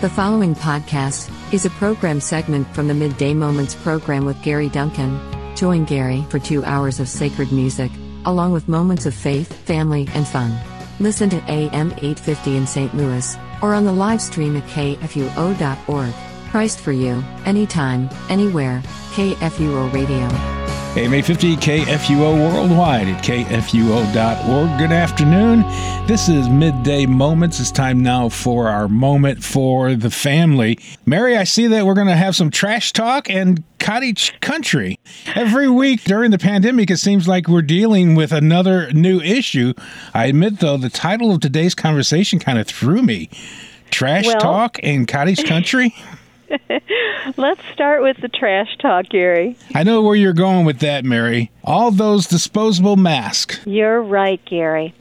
The following podcast is a program segment from the Midday Moments program with Gary Duncan. Join Gary for two hours of sacred music, along with moments of faith, family, and fun. Listen to AM 850 in St. Louis, or on the live stream at kfuo.org. Christ for you, anytime, anywhere, KFUO Radio. AM 850 KFUO worldwide at kfuo.org. Good afternoon. This is Midday Moments. It's time now for our moment for the family. Mary, I see that we're going to have some trash talk and cottage country. Every week during the pandemic, it seems like we're dealing with another new issue. I admit, though, the title of today's conversation kind of threw me. Trash Well- talk and cottage country? Let's start with the trash talk, Gary. I know where you're going with that, Mary. All those disposable masks. You're right, Gary.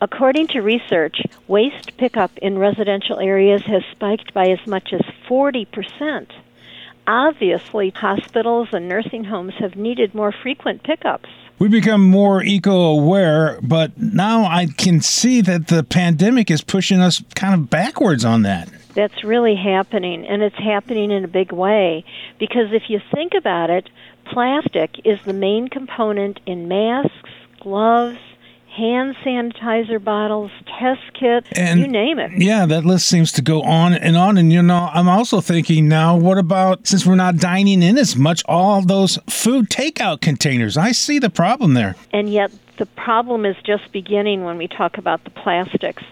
According to research, waste pickup in residential areas has spiked by as much as 40%. Obviously, hospitals and nursing homes have needed more frequent pickups. We become more eco aware, but now I can see that the pandemic is pushing us kind of backwards on that. That's really happening, and it's happening in a big way. Because if you think about it, plastic is the main component in masks, gloves, hand sanitizer bottles, test kits, And- you name it. Yeah, that list seems to go on and on. And, you know, I'm also thinking now, what about since we're not dining in as much, all those food takeout containers? I see the problem there. And yet, the problem is just beginning when we talk about the plastics.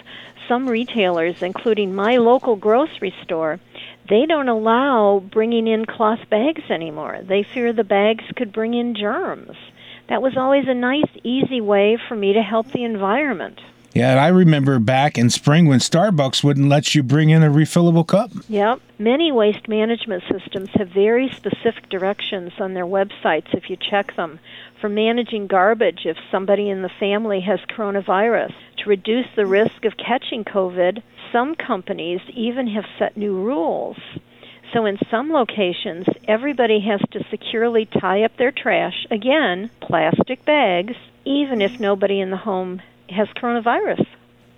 Some retailers, including my local grocery store, they don't allow bringing in cloth bags anymore. They fear the bags could bring in germs. That was always a nice, easy way for me to help the environment. Yeah, and I remember back in spring when Starbucks wouldn't let you bring in a refillable cup. Yep. Many waste management systems have very specific directions on their websites if you check them. For managing garbage if somebody in the family has coronavirus. To reduce the risk of catching COVID, some companies even have set new rules. So in some locations, everybody has to securely tie up their trash, again, plastic bags, even if nobody in the home has coronavirus.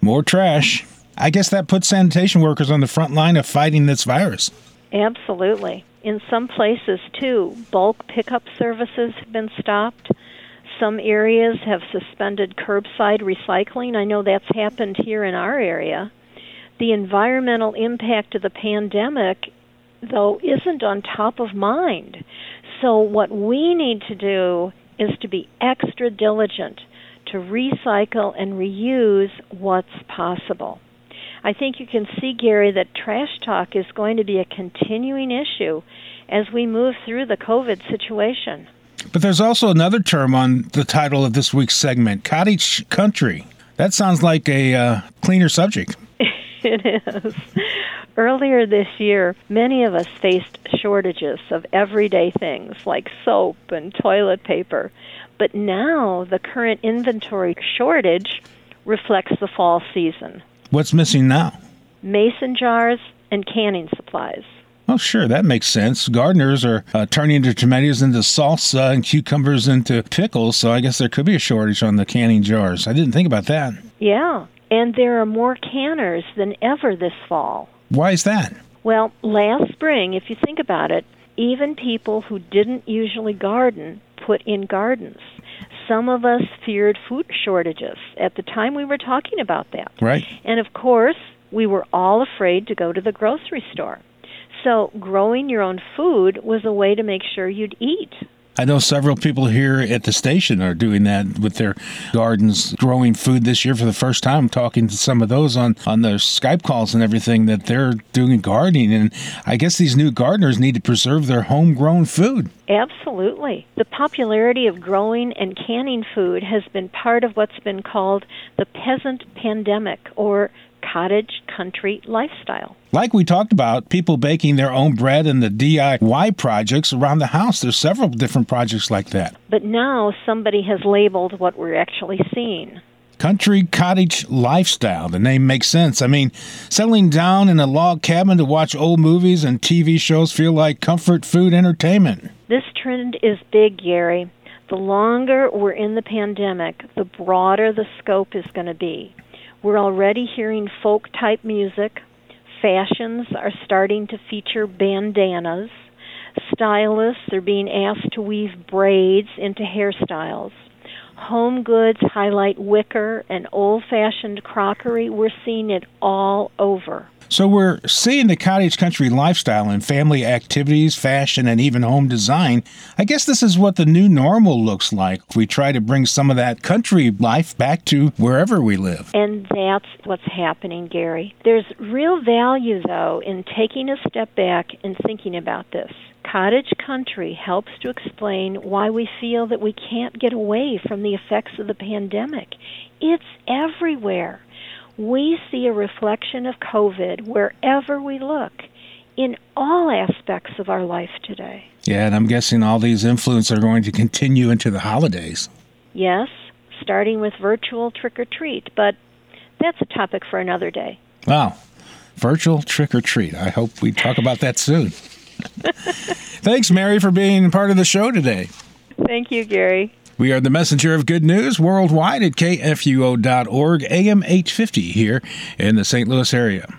More trash. I guess that puts sanitation workers on the front line of fighting this virus. Absolutely. In some places, too, bulk pickup services have been stopped. Some areas have suspended curbside recycling. I know that's happened here in our area. The environmental impact of the pandemic, though, isn't on top of mind. So, what we need to do is to be extra diligent to recycle and reuse what's possible. I think you can see, Gary, that trash talk is going to be a continuing issue as we move through the COVID situation. But there's also another term on the title of this week's segment cottage country. That sounds like a uh, cleaner subject. It is. Earlier this year, many of us faced shortages of everyday things like soap and toilet paper. But now the current inventory shortage reflects the fall season What's missing now? mason jars and canning supplies. Oh, sure, that makes sense. Gardeners are uh, turning their tomatoes into salsa and cucumbers into pickles, so I guess there could be a shortage on the canning jars. I didn't think about that. Yeah, and there are more canners than ever this fall. Why is that? Well, last spring, if you think about it, even people who didn't usually garden put in gardens. Some of us feared food shortages at the time we were talking about that. Right? And of course, we were all afraid to go to the grocery store. So, growing your own food was a way to make sure you'd eat. I know several people here at the station are doing that with their gardens, growing food this year for the first time. I'm talking to some of those on, on their Skype calls and everything that they're doing gardening. And I guess these new gardeners need to preserve their homegrown food. Absolutely. The popularity of growing and canning food has been part of what's been called the peasant pandemic or cottage country lifestyle. Like we talked about, people baking their own bread and the DIY projects around the house. There's several different projects like that. But now somebody has labeled what we're actually seeing. Country cottage lifestyle. The name makes sense. I mean, settling down in a log cabin to watch old movies and TV shows feel like comfort food entertainment. This trend is big, Gary. The longer we're in the pandemic, the broader the scope is going to be. We're already hearing folk type music, Fashions are starting to feature bandanas. Stylists are being asked to weave braids into hairstyles. Home goods highlight wicker and old fashioned crockery. We're seeing it all over. So we're seeing the cottage country lifestyle in family activities, fashion, and even home design. I guess this is what the new normal looks like. We try to bring some of that country life back to wherever we live. And that's what's happening, Gary. There's real value, though, in taking a step back and thinking about this. Cottage country helps to explain why we feel that we can't get away from the effects of the pandemic. It's everywhere we see a reflection of COVID wherever we look in all aspects of our life today. Yeah, and I'm guessing all these influences are going to continue into the holidays. Yes, starting with virtual trick or treat, but that's a topic for another day. Wow. Virtual trick or treat. I hope we talk about that soon. Thanks, Mary, for being part of the show today. Thank you, Gary. We are the messenger of good news worldwide at kfuo.org, AM 850 here in the St. Louis area.